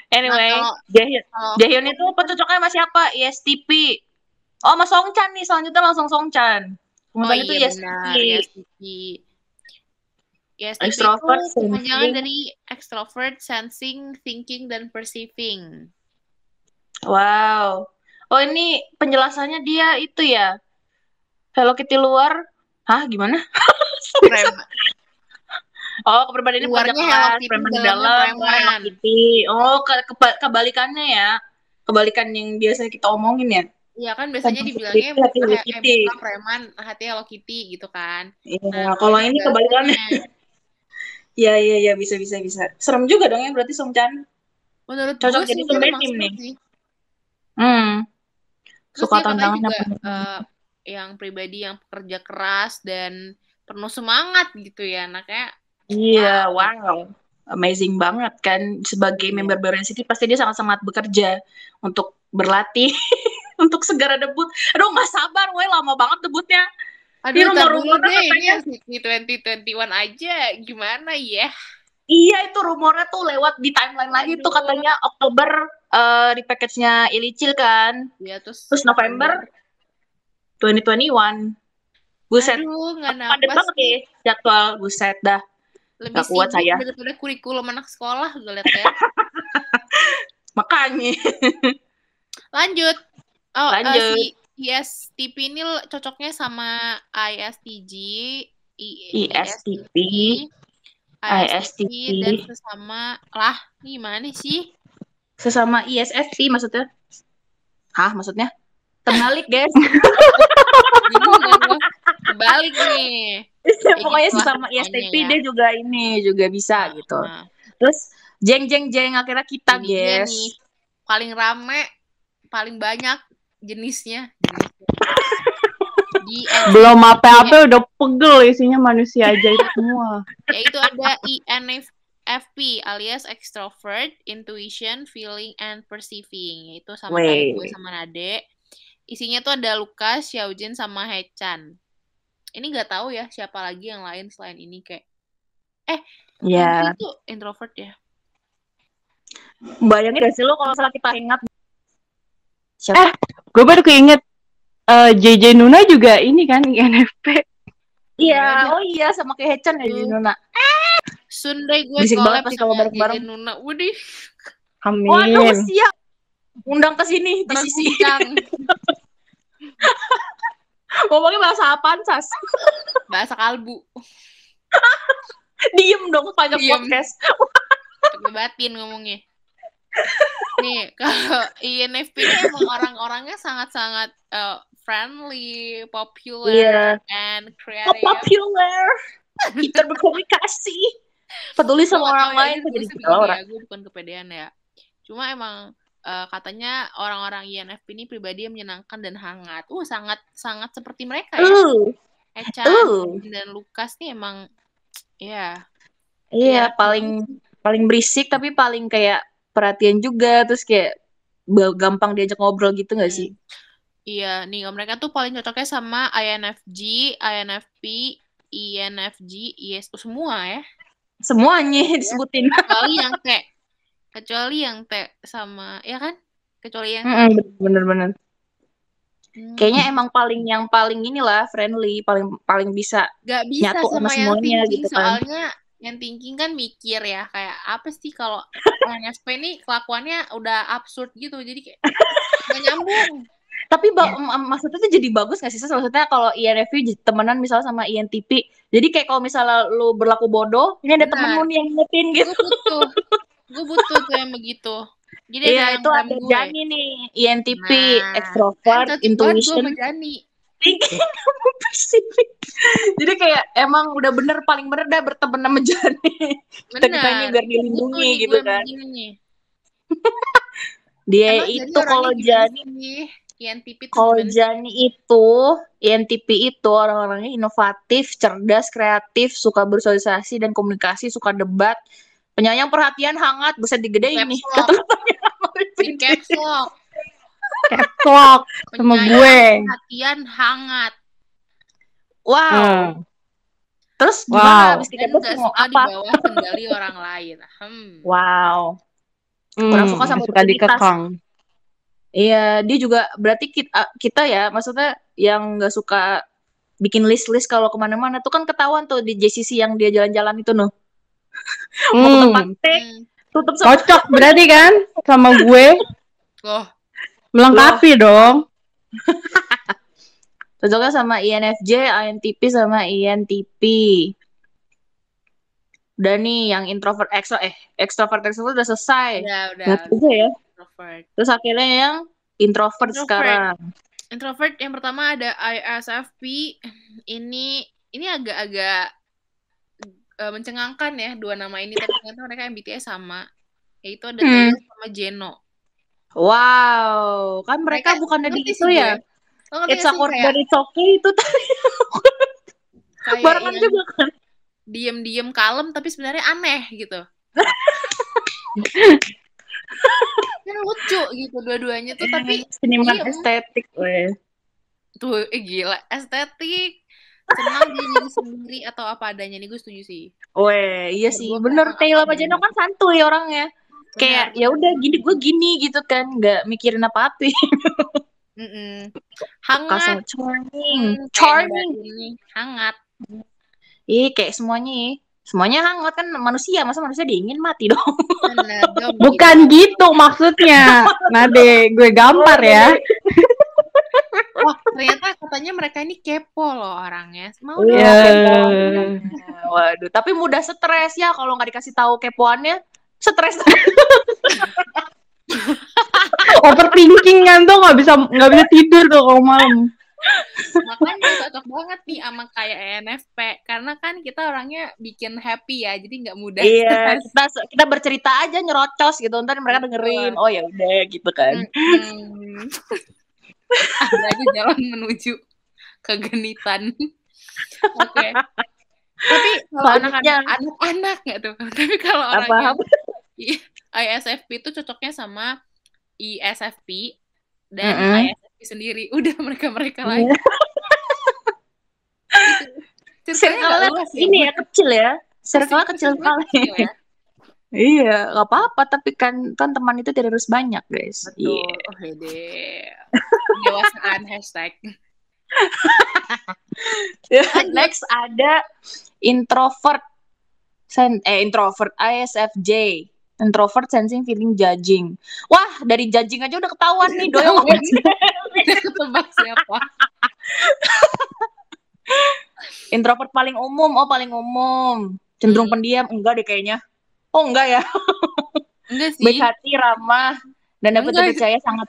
Anyway, Nah, Jaehyun, Jaehyun itu apa cocoknya sama siapa? ISTP. Oh, sama Songchan nih. Selanjutnya langsung Songchan. Oh Kemudian itu iya benar, ISTP. ISTP Extrovert, itu sensing. dari extrovert, sensing, thinking, dan perceiving. Wow. Oh, ini penjelasannya dia itu ya. Hello Kitty luar. Hah, gimana? (laughs) Oh, kepribadiannya Luarnya kerja Hello Kitty, preman dalam, preman. Hello Kitty. Oh, ke, keba- kebalikannya ya. Kebalikan yang biasanya kita omongin ya. Iya kan biasanya dibilangnya hati Hello eh, Kitty. muka preman, hati Hello Kitty gitu kan. Iya, Nah, kalau ini kebalikannya. Iya, iya, iya, bisa, bisa, bisa. Serem juga dong ya berarti Songchan. Menurut Cocok jadi sumber tim nih. sih. Hmm. Terus Suka tantangan juga nih? eh, yang pribadi yang pekerja keras dan penuh semangat gitu ya anaknya. Iya, wow. Amazing banget kan sebagai Iya. member Baru City pasti dia sangat semangat bekerja untuk berlatih (laughs) untuk segera debut. Aduh, nggak sabar, woi lama banget debutnya. Aduh, Ini rumor-rumornya deh, ini katanya- Sydney 2021 aja. Gimana ya? Iya, itu rumornya tuh lewat di timeline lagi tuh Aduh. katanya Oktober eh, di package-nya Ilicil kan. Ya, terus, Terus November 2021. Buset, Aduh, nggak padet napas banget ya jadwal. Buset dah. Lebih Nggak kuat saya. daripada kurikulum anak sekolah gue liat ya. (laughs) Makanya. Lanjut. Oh, eh, Lanjut. si ISTP ini cocoknya sama ISTJ, ISTP, ISTP, dan sesama lah gimana sih? Sesama ISFP maksudnya. Hah, maksudnya? Terbalik, guys. (laughs) Kebalik nih. Kayak Pokoknya gitu sesama ISTP ya. dia juga ini juga bisa gitu. Nah, Terus jeng jeng jeng akhirnya kita ini guys. nih paling rame, paling banyak jenisnya. jenisnya. Di (laughs) Belum apa-apa udah pegel isinya manusia aja itu semua. (laughs) yaitu ada ENFP alias extrovert, intuition, feeling, and perceiving. Yaitu sama tadi gue sama Nade. Isinya tuh ada Lukas, Xiaojin, sama Hechan. Ini nggak tahu ya siapa lagi yang lain selain ini kayak Ya, Nanti itu introvert ya. bayangin gak sih lo kalau misalnya kita ingat siapa? Gue baru keinget eh, JJ Nuna juga ini kan INFP. Iya, oh iya sama kayak Hechan ya Tuh. Nuna. Sunday gue collab banget sih kalau sama bareng-bareng. JJ Nuna. Waduh, Amin. Waduh, siap. Undang ke sini di sisi. (laughs) Ngomongnya bahasa apaan, Sas? Bahasa kalbu. (laughs) Diem dong panjang Diem. podcast. Batin ngomongnya. (laughs) Nih, (laughs) kalau INFP ini emang orang-orangnya sangat-sangat eh, friendly, popular, Iya. and creative. popular. (laughs) Kita berkomunikasi. Peduli sama orang ya, lain gue jadi gitu orang. ya, gue bukan kepedean ya. Cuma emang eh, katanya orang-orang INFP ini pribadi yang menyenangkan dan hangat. Uh, sangat sangat seperti mereka ya. Uh, Echan uh. dan Lukas nih emang Iya. Iya, Iya. paling paling berisik tapi paling kayak perhatian juga terus kayak gampang diajak ngobrol gitu gak sih? Iya, nih mereka tuh paling cocoknya sama INFJ, INFP, INFJ, IS semua ya. Semuanya (laughs) disebutin. Kecuali yang T. Kecuali yang T sama ya kan? Kecuali yang Bener-bener. Hmm, Kayaknya emang paling yang paling inilah friendly, paling paling bisa. nggak bisa nyatu sama sama yang semuanya thinking gitu kan. soalnya yang thinking kan mikir ya kayak apa sih kalau INFP ini kelakuannya udah absurd gitu jadi kayak nggak nyambung Tapi ba- m- maksudnya tuh jadi bagus gak sih? Sis? Maksudnya kalau INFP temenan misalnya sama INTP, jadi kayak kalau misalnya lu berlaku bodoh, ini ada temen lu yang ngingetin gitu. gue butuh gue butuh tuh yang begitu jadi Iya, ada yang itu ada gue. Jani nih, INTP, Nah, extrovert, banget gue intuition, sama Jani thinking sama Pacific. Jadi kayak emang udah bener paling bener dah berteman sama Jani. Kita benar biar dilindungi gitu gue kan. Dia Emang itu kalau Jani? INTP Kalau? Jani itu, INTP itu orang-orangnya inovatif, cerdas, kreatif, suka bersosialisasi dan komunikasi, suka debat, penyayang perhatian, hangat, bisa digedein nih. Lock. Kata-katanya Di caps lock. Lock sama gue. perhatian hangat Wow. Hmm. Terus Wow. gimana habis dan digedein gak mau suka di apa? bawah kendali orang lain. Hmm. Wow. Hmm, Kurang suka sama suka dikekang. Iya, dia juga berarti kita, kita ya, maksudnya yang nggak suka bikin list-list kalau ke mana-mana tuh kan ketahuan tuh di JCC yang dia jalan-jalan itu noh. Mau ke tempat Hmm. Hmm. tutup sama Cocok berarti kan sama gue. Loh, Melengkapi dong. (laughs) Cocoknya sama INFJ, INTP sama INTP. Udah nih yang introvert extro eh extrovert extrovert udah selesai. udah udah. Aja ya. Introvert. Terus akhirnya yang introvert, Introvert. sekarang. Introvert yang pertama ada ISFP. Ini ini agak-agak eh, mencengangkan ya dua nama ini tapi ternyata mereka MBTI sama. Yaitu ada Hmm. Sama Jeno. Wow, kan mereka, Mereka- bukannya di ngerti itu ya? ngerti It's a word kayak, it's okay itu tadi (laughs) barengan yang juga kan. diem-diem kalem tapi sebenarnya aneh gitu. (laughs) kan lucu gitu dua-duanya tuh tapi seniman diem. estetik weh. tuh eh, gila estetik senang diri sendiri atau apa adanya nih gue setuju sih Weh, iya sih, bener. Taylor apa sama Jeno kan santuy orangnya. Kayak ya udah gini gue gini gitu kan, nggak mikirin apa-apa. Mm-mm. Suka hangat sama charming, Hmm, charming. hangat Ih, kayak semuanya, semuanya hangat kan manusia, masa manusia dingin mati dong. bener dong (laughs) Bukan gitu maksudnya. Nade, gue gambar ya. (laughs) wah ternyata katanya mereka ini kepo loh orangnya mau Iya. dong Ya. Waduh, tapi mudah stres ya kalau nggak dikasih tahu kepoannya. Stres. (laughs) Overthinking kan tuh nggak bisa nggak bisa tidur tuh kalau malam. makanya cocok banget nih sama kayak ENFP karena kan kita orangnya bikin happy ya jadi nggak mudah iya, stres. kita kita bercerita aja nyerocos gitu, ntar mereka dengerin. Oh ya udah gitu kan. Mm-mm. ada aja jalan menuju kegenitan oke tapi kalau anak-anak anak-anak nggak tuh tapi kalau orang Apa yang apa? ISFP itu cocoknya sama ISFP dan Mm-mm. ISFP sendiri (laughs) udah mereka mereka Iya. luas ya, ini ya kecil ya. Circle kecil sekali. ya. Iya, nggak apa-apa. Tapi kan kan teman itu tidak harus banyak, guys. Betul. Iya. Oh, hede. Pendewasaan (laughs) hashtag. Next ada introvert. Sen eh introvert ISFJ. Introvert sensing feeling judging. Wah, dari judging aja udah ketahuan nih doyong ketebak siapa. introvert paling umum. Oh, paling umum. Cenderung Hmm. pendiam. Enggak deh kayaknya. Oh, enggak ya. Enggak sih. Baik hati, ramah, dan dapat dipercaya sangat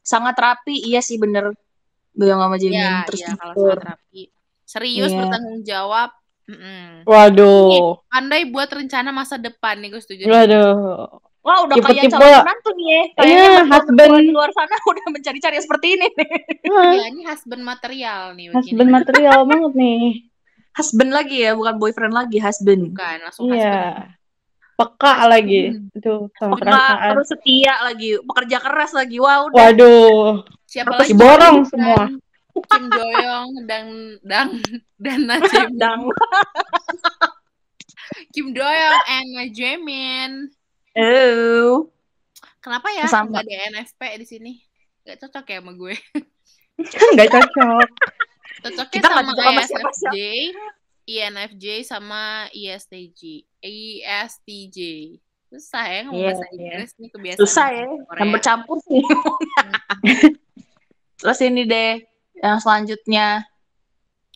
sangat rapi. Iya sih bener. Doyong sama Jimin. Ya, Terus ya kalau sangat rapi. Serius Iya. bertanggung jawab. Mm-mm. Waduh. Pandai buat rencana masa depan nih gue setuju. Waduh. Wah udah kayak calon menantu nih ya. Kayaknya Iya, mertua- husband. di luar sana (laughs) udah mencari-cari seperti ini nih. Ya, ini husband material nih. begini. Husband material banget nih. husband lagi ya, bukan boyfriend lagi, husband. Bukan, langsung husband. Iya. Peka lagi itu sama Peka, perasaan. terus setia lagi, pekerja keras lagi. Wah, udah. Waduh, Siapa Apa lagi? diborong Kan semua. Kim Doyong dan dan dan Najim. Dang. Kim Doyong and Najimin. Oh. Kenapa ya Sama. nggak ada NFP di sini? Gak cocok ya sama gue. (laughs) nggak cocok. Cocoknya Kita sama ISFJ, INFJ sama ISTJ. ISTJ. Susah ya ngomong Iya, bahasa iya. Inggris nih kebiasaan. Susah ya, Korea. campur campur sih. (laughs) Terus ini deh, yang selanjutnya,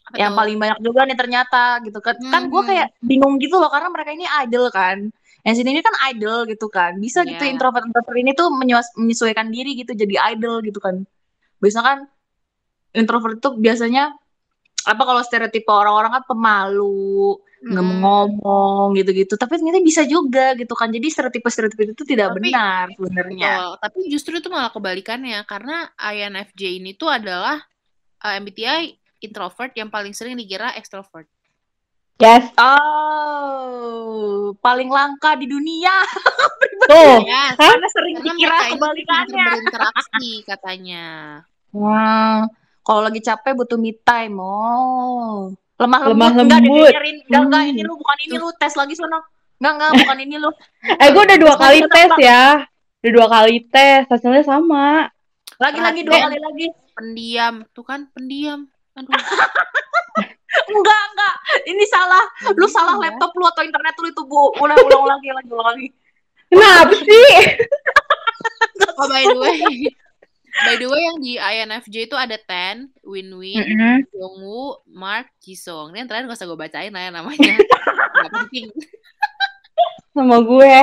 Apa yang paling banyak juga nih ternyata gitu kan. Kan gue kayak bingung gitu loh karena mereka ini idol kan. Yang sini ini kan idol gitu kan. Bisa gitu Iya. introvert introvert ini tuh menyuas- menyesuaikan diri gitu jadi idol gitu kan. Biasanya kan introvert itu biasanya apa kalau stereotipe orang-orang kan pemalu, nggak Mm-mm. ngomong gitu-gitu. Tapi ternyata bisa juga gitu kan. Jadi stereotipe-stereotipe itu tidak Tapi- benar sebenarnya. Betul. Tapi justru itu malah kebalikannya karena INFJ ini tuh adalah uh, MBTI introvert yang paling sering dikira extrovert. Yes, Oh, paling langka di dunia (laughs) tuh. Yes, karena sering karena dikira kebalikannya. berinteraksi katanya. Wah, kalau lagi capek butuh me time. Oh, lemah lembut Lemah enggak lembut. Enggak enggak Hmm. ini lu bukan ini lu tes lagi sono. Enggak enggak bukan ini lu. (laughs) Eh, gue udah dua kali Lagi tes tetap. ya. Udah dua kali tes, hasilnya sama. Lagi lagi dua kali lagi. Pendiam, tuh kan pendiam. Aduh. (laughs) Enggak enggak. Ini salah. Lu salah Iya. laptop lu atau internet lu itu Bu. Ulang ulang lagi lagi ulang lagi. Kenapa sih? (laughs) Oh by the way, by the way yang di INFJ itu ada Ten, Win-Win, Mm-mm. Jongwoo, Mark, Jisung. Ini yang terakhir gak usah gue bacain lah ya namanya. (laughs) Gak penting. Sama gue.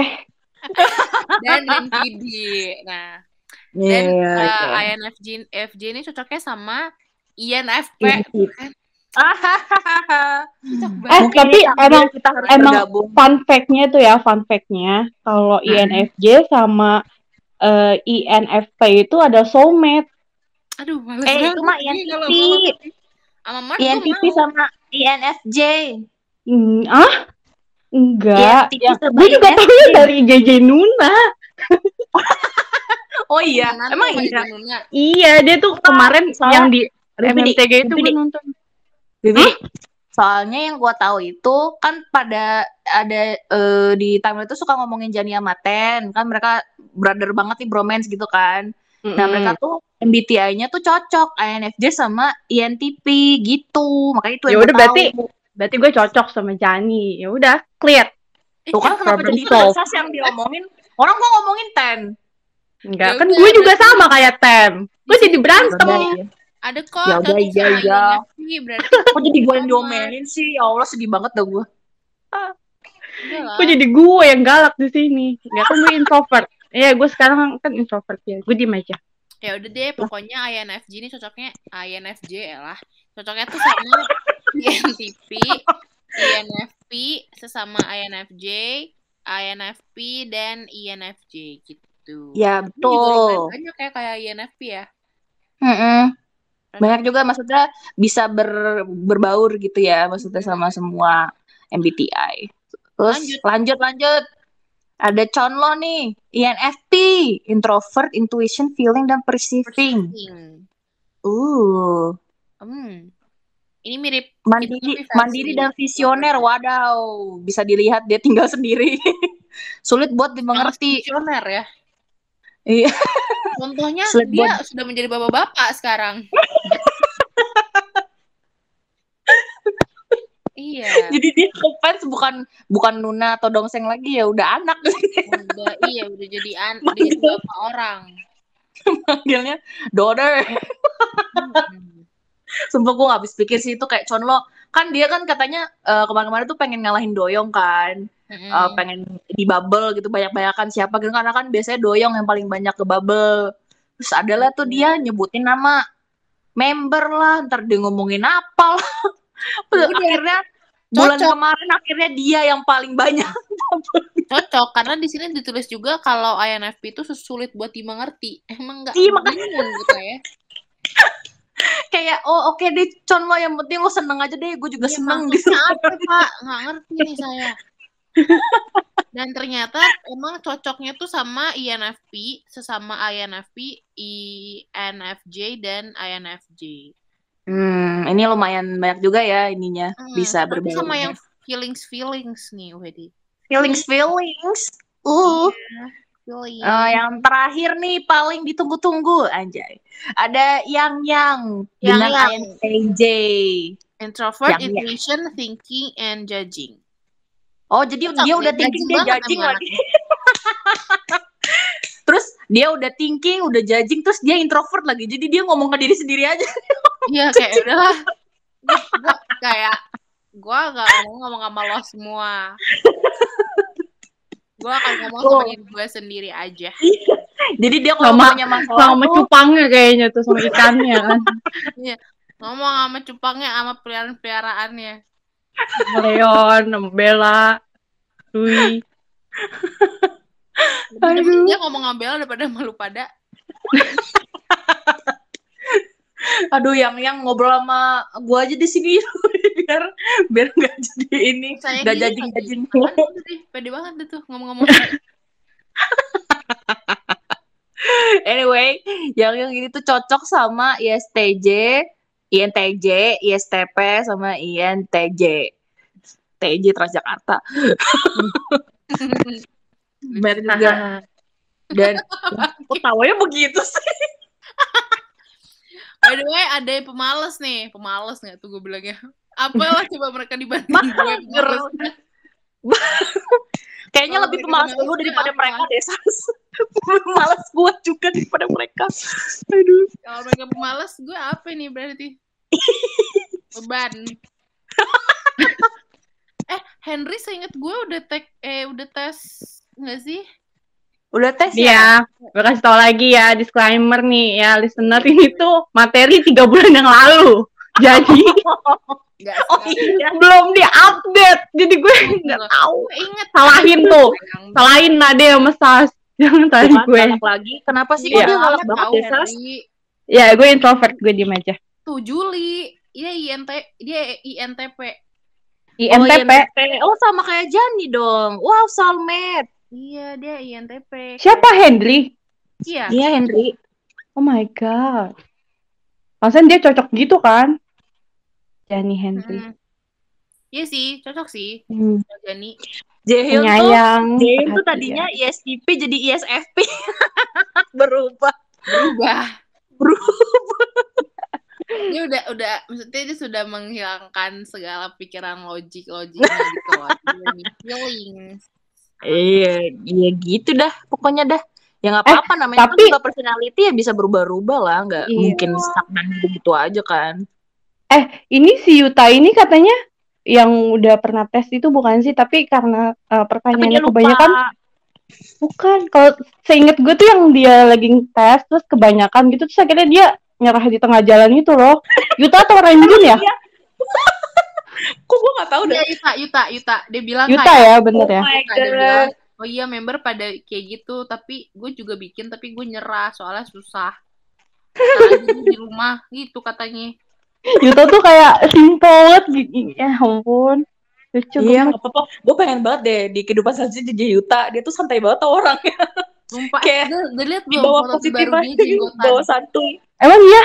Dan Rinkidi. Nah, Iya, dan iya, uh, oke. INFJ FJ ini cocoknya sama INFP. Iya. Kan? Hahaha. Cocok Eh, tapi emang kita harus emang bergabung. fun fact-nya tuh ya, fun fact-nya. Kalau Hmm. INFJ sama eh, INFP itu ada soulmate. Aduh, males Eh, banget. itu mah INTP. Sama INTP sama INFJ. Hmm, ah? Enggak. INTP Ya, gue juga tahu dari JJ Nuna. (laughs) Oh iya, Nana emang iya. Iya, dia tuh kemarin soalnya- yang di MMTG itu gue nonton. Bibi, soalnya yang gua tahu itu kan pada ada eh, di timeline itu suka ngomongin Jani sama Ten, kan mereka brother banget nih bromance gitu kan. Nah, Mm-mm. mereka tuh MBTI-nya tuh cocok INFJ sama INTP gitu. Makanya itu Ya yang udah, berarti tahu. berarti gue cocok sama Jani. Ya udah, clear. Tuh kan kenapa jadi yang diomongin? Orang gua ngomongin Ten. Enggak, Ya kan gue juga sama kayak Tem. Gue jadi berantem. Yaudah, iya. Ada kok Ya udah, iya, iya. Kok jadi gue yang diomelin sih? Ya Allah sedih banget dah gue. Gue jadi gue yang galak di sini. Enggak kan gue introvert. Iya, gue sekarang kan introvert ya. Gue diem aja. Ya udah deh, pokoknya INFJ ini cocoknya INFJ ya lah. Cocoknya tuh sama INTP, INFP sesama INFJ, INFP dan INFJ gitu. Ya juga lumayan betul. banyak ya kayak INFP ya. Mm-mm. Banyak juga maksudnya bisa ber, berbaur gitu ya maksudnya sama semua MBTI. Terus Lanjut. lanjut lanjut. Ada Conlo nih, INFP, introvert, intuition, feeling dan perceiving. Hmm. Uh, Hmm. Ini mirip mandiri, versi mandiri dan visioner. Wadaw, bisa dilihat dia tinggal (laughs) sendiri. Sulit buat dimengerti. visioner ya. Iya. Contohnya Sulit dia sudah menjadi bapak-bapak sekarang. iya. Jadi dia fans bukan bukan Nuna atau Dongseng lagi ya, udah anak Udah iya udah jadi an udah jadi bapak orang. manggilnya daughter. Hmm. Sumpah gue gak habis pikir sih itu kayak Conlo kan dia kan katanya eh, kemarin-kemarin tuh pengen ngalahin Doyong kan Mm-mm. Eh, pengen di bubble gitu banyak-banyakan siapa gitu karena kan biasanya Doyong yang paling banyak ke bubble terus adalah tuh dia nyebutin nama member lah ntar dia ngomongin apa lah (laughs) Ya udah, akhirnya bulan cocok. kemarin akhirnya dia yang paling banyak (laughs) Cocok karena di sini ditulis juga kalau INFP itu sulit buat dimengerti. Emang enggak Iya, makanya. bingung gitu ya. (laughs) kayak oh oke deh con lo yang penting lo seneng aja deh gue juga Iya, seneng gitu apa pak nggak ngerti nih saya dan ternyata emang cocoknya tuh sama INFP sesama INFP INFJ dan INFJ hmm ini lumayan banyak juga ya ininya Hmm, bisa berbeda sama yang feelings feelings nih Wedi feelings feelings? Uh. Feeling Eh, yang terakhir nih paling ditunggu-tunggu anjay. Ada yang yang Yang Yang. INTJ introvert yang- intuition thinking and judging oh jadi Cocok dia udah thinking dia judging lagi. (laughs) terus dia udah thinking udah judging terus dia introvert lagi. Jadi dia ngomong ke diri sendiri aja. Iya (laughs) kayak udahlah kayak gue gak mau ngomong sama lo semua. Gue akan ngomong sama Oh. diri gue sendiri aja. Jadi dia kalau Sama- punya masalah sama tuh, cupangnya kayaknya tuh sama ikannya. Kan ngomong sama cupangnya sama peliharaan peliharaannya Leon sama Bella Dwi (laughs) Aduh. dia ngomong sama Bella daripada malu pada. (laughs) Aduh yang yang ngobrol sama gua aja di sini. (laughs) Biar biar nggak jadi ini nggak Apaan itu sih? pede banget deh tuh ngomong-ngomong. Anyway yang yang ini tuh cocok sama ISTJ INTJ ISTP sama INTJ TJ Transjakarta. (laughs) Benar juga. Dan (laughs) kok tawanya begitu sih. (laughs) By the way ada yang pemalas nih. Pemalas nggak tuh gue bilangnya? Apa lah coba mereka dibanding gue pemalas kayaknya Kalau lebih pemalas tuh daripada apa? mereka deh Sas. (laughs) Pemalas gua juga daripada mereka. Aduh. Kalau mereka pemalas gue apa nih berarti? (laughs) Beban. Eh Henry seinget gue udah tek eh udah tes nggak sih? Udah tes ya? Iya, gue kasih tau lagi ya disclaimer nih ya listener ini tuh materi tiga bulan yang lalu. Jadi oh iya belum diupdate. Jadi gue nggak tahu. inget Salahin tuh. Salahin Nade sama Sas. (laughs) Jangan salahin Bukan, gue. lagi kenapa sih Iya. kok dia galak banget ya Sas. Ya gue introvert gue diem aja. tuh Juli dia INT dia INTP Oh, INTP. INTP. Oh, sama kayak Jani dong. Wow, soulmate. iya dia INTP Siapa Henry? iya Iya, Henry. Oh my god. Maksudnya dia cocok gitu kan? Jani Henry. Mm. iya sih cocok sih Hmm. Jani Jaehyun tuh. Jaehyun tuh tadinya ISTP jadi ISFP. (laughs) Berubah. berubah Berubah. dia udah udah maksudnya dia sudah menghilangkan segala pikiran logik logiknya gitu loh feeling Iya, iya gitu dah. Pokoknya dah. Ya nggak Eh, apa-apa namanya tapi- kan juga personality ya bisa berubah-ubah lah, nggak Iya. mungkin stagnan begitu aja kan. Ini si Yuta ini katanya yang udah pernah tes itu bukan sih, tapi karena uh, pertanyaannya kebanyakan bukan. Kalau seinget gue tuh yang dia lagi tes terus kebanyakan gitu terus akhirnya dia nyerah di tengah jalan itu loh. Yuta atau (laughs) Renjun ya? Kok gue nggak tahu dah. Iya Yuta Yuta Yuta dia bilang Yuta kayak ya, bener ya. Oh my Yuta, dia God. bilang oh iya member pada kayak gitu tapi gue juga bikin tapi gue nyerah soalnya susah di rumah gitu katanya Yuta tuh kayak simple gitu. Ya ampun. Lucu Iya, nggak apa-apa. Gue pengen banget deh di kehidupan selanjutnya jadi Yuta. Dia tuh santai banget tau orangnya. sumpah Kayak udah, udah liat belum bawah foto positif aja, jenggotan bawa santuy. Emang iya?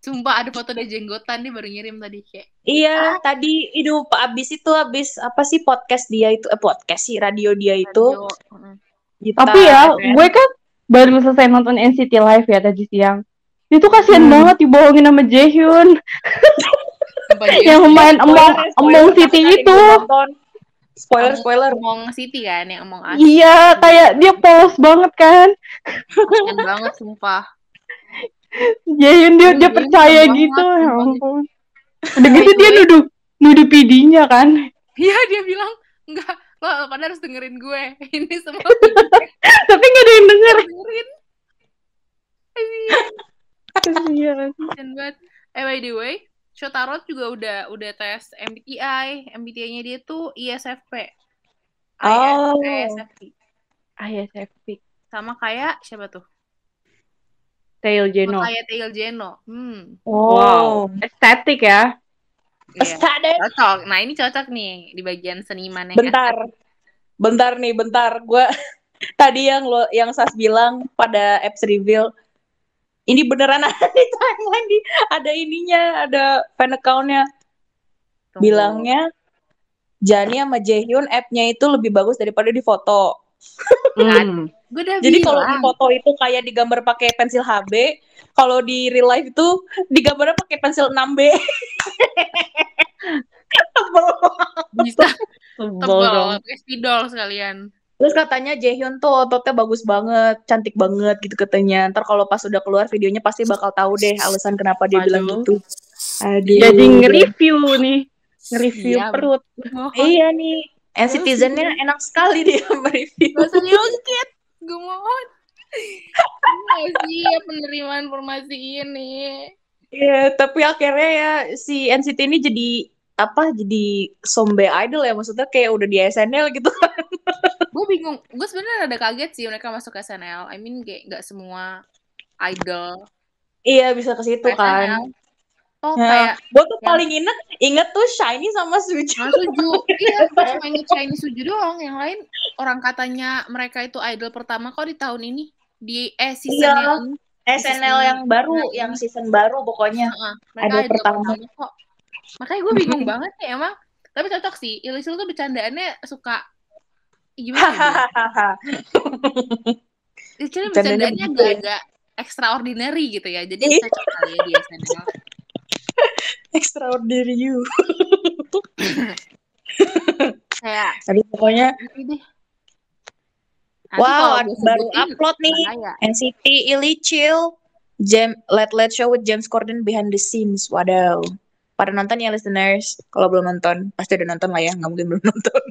Sumpah ada foto dia jenggotan dia baru ngirim tadi kayak Iya, tadi itu abis itu abis apa sih podcast dia itu eh, podcast sih radio dia itu. radio. Tapi ya, gue kan baru selesai nonton NCT Live ya tadi siang. Itu kasihan Hmm. banget dibohongin sama Jaehyun (laughs) yang Spoiler, Among spoiler, Among City itu. Spoiler, spoiler. ngomong City kan yang asli Iya, kayak dia polos banget kan. kasihan banget sumpah Jaehyun dia dia Jaehyun percaya keren gitu. banget, Ya ampun. Udah gitu dia nuduh nuduh PD-nya kan. iya dia bilang enggak lo pada harus dengerin gue (laughs) ini semua (laughs) Tapi nggak ada yang denger. dengerin Kasihan. banget eh by the way Shotarot juga udah udah tes MBTI MBTI-nya dia tuh ISFP Oh. ISFP ISFP. sama kayak siapa tuh Tail Geno. Kayak Tail Geno. Hmm. Wow. Estetik ya. Iya. Aesthetic. Cocok. Nah, ini cocok nih di bagian seniman yang Bentar. Bentar nih, bentar. Gua (laughs) tadi yang lo yang Sas bilang pada apps reveal ini beneran (laughs) ada di timeline di ada ininya, ada fan account-nya. Tunggu. Bilangnya Jani sama Jaehyun app-nya itu lebih bagus daripada di foto. Hmm. Gue udah Jadi kalau di bilang. foto itu kayak digambar pakai pensil HB, kalau di real life itu digambarnya pakai pensil 6B. Tebel. bisa tebel dong. pakai spidol sekalian. Terus katanya Jaehyun tuh ototnya bagus banget, cantik banget gitu katanya. Ntar kalau pas udah keluar videonya pasti bakal tahu deh alasan kenapa dia bilang Waduh. gitu. Aduh. Jadi nge-review nih. Nge-review Siap. perut. Mohon. Iya nih. And citizennya enak sekali dia (laughs) mereview. Bahasanya ungkit. Gue mohon. Nggak siap menerima informasi ini. Iya, tapi akhirnya ya si NCT ini jadi apa? Jadi sombe idol ya maksudnya kayak udah di SNL gitu. Gue bingung. Gue sebenarnya ada kaget sih mereka masuk ke SNL. I mean kayak nggak semua idol iya, bisa ke situ kan. Oh Nah, kayak gue tuh yang- paling inget inget tuh Shiny sama Suju. Mas Suju. iya, gue cuma inget Shiny Suju doang. Yang lain orang katanya mereka itu idol pertama kok di tahun ini. Di eh season Iya. yang ini. SNL yang baru, Nah, yang season baru pokoknya. Heeh, mereka Idol idol pertama. pertama. kok. Makanya gue bingung (laughs) banget ya emang. Tapi cocok sih. Ilisil tuh bercandaannya suka gimana ya? Hahaha. Ilisil Bercandanya bercandaannya ya. agak-agak extraordinary gitu ya. Jadi (laughs) cocok kali ya di SNL. (laughs) Extraordinary you. Kayak (laughs) Aduh pokoknya. Nanti wow, ada baru upload nih bahaya. NCT Illichil Jam Let Let Show with James Corden behind the scenes. Waduh. Pada nonton ya listeners. Kalau belum nonton, pasti udah nonton lah ya. Nggak mungkin belum nonton.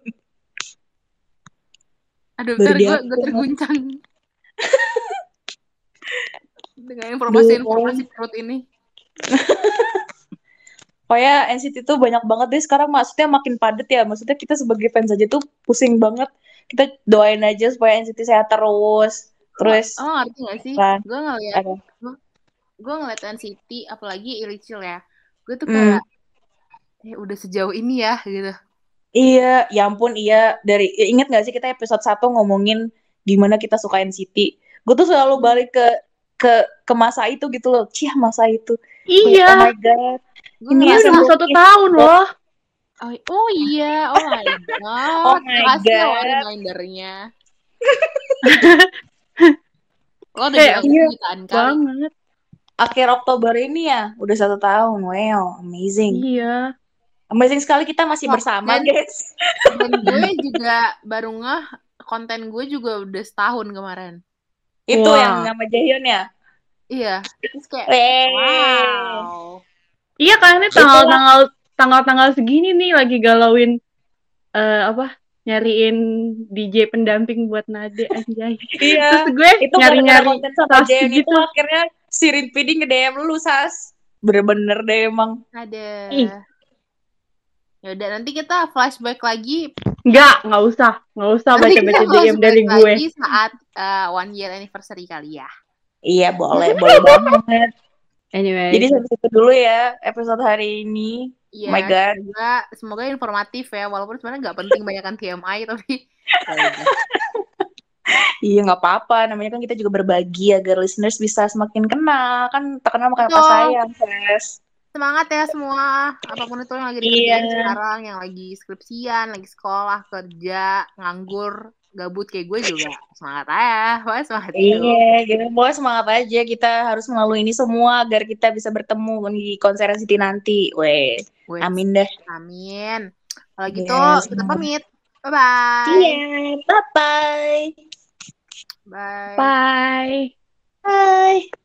Aduh, bentar gue terguncang. Dengan informasi-informasi perut ini. (laughs) Pokoknya NCT tuh banyak banget deh sekarang maksudnya makin padat ya. Maksudnya kita sebagai fans aja tuh pusing banget. Kita doain aja supaya NCT sehat terus. Terus Oh, ngerti gak sih? Apa? Gue ngeliat, gue ngeliat NCT, apalagi Illicil ya. Gue tuh Hmm. kayak, eh udah sejauh ini ya, gitu. Iya, ya ampun iya dari inget gak sih kita episode 1 ngomongin gimana kita suka NCT. Gue tuh selalu balik ke ke ke masa itu gitu loh. Cih, masa itu. Oh Iya. my god. Gue Ini udah mau satu tahun loh. oh, oh iya, oh my (laughs) god. Oh my Makasih loh God. remindernya. (laughs) Lo udah Eh, iya, jutaan kali. Banget. Akhir Oktober ini ya, udah satu tahun. Wow, amazing. Iya. Amazing sekali kita masih Wah, bersama, dan- guys. Dan (laughs) gue juga baru ngeh, konten gue juga udah setahun kemarin. Itu Wah. yang nama Jaehyun ya. Iya, terus kayak, wow. Iya kan ini tanggal-tanggal tanggal-tanggal segini nih lagi galauin eh apa? Nyariin DJ pendamping buat Nade anjay. Iya. Terus gue itu nyari-nyari konten sama Jaehyun itu gitu. akhirnya si Rinpidi nge-DM lu, Sas. Bener-bener deh emang. Ada. Ih. Ya udah nanti kita flashback lagi. Enggak, enggak usah. Enggak usah Nanti baca-baca DM dari gue. lagi saat uh, one year anniversary kali ya. Iya, boleh, (laughs) boleh banget. Anyway. Jadi sampai situ dulu ya episode hari ini. Iya. Oh my God. Semoga, semoga informatif ya. Walaupun sebenarnya nggak penting banyakkan TMI tapi. ya. (laughs) Iya nggak apa-apa, namanya kan kita juga berbagi agar listeners bisa semakin kenal. Kan terkenal maka apa sayang, Ses. Semangat ya semua. Apa pun itu yang lagi dikerjain sekarang, yang lagi skripsian, lagi sekolah, kerja, nganggur, gabut kayak gue juga. Semangat aja. Wah, semangat ya. Iya, gitu. Pokoknya semangat aja. Kita harus melalui ini semua agar kita bisa bertemu di konser City nanti. Weh, Wes, amin deh. Amin. Kalau gitu, Yes, kita pamit. Bye-bye. Iya, bye-bye. Bye. Bye. Bye.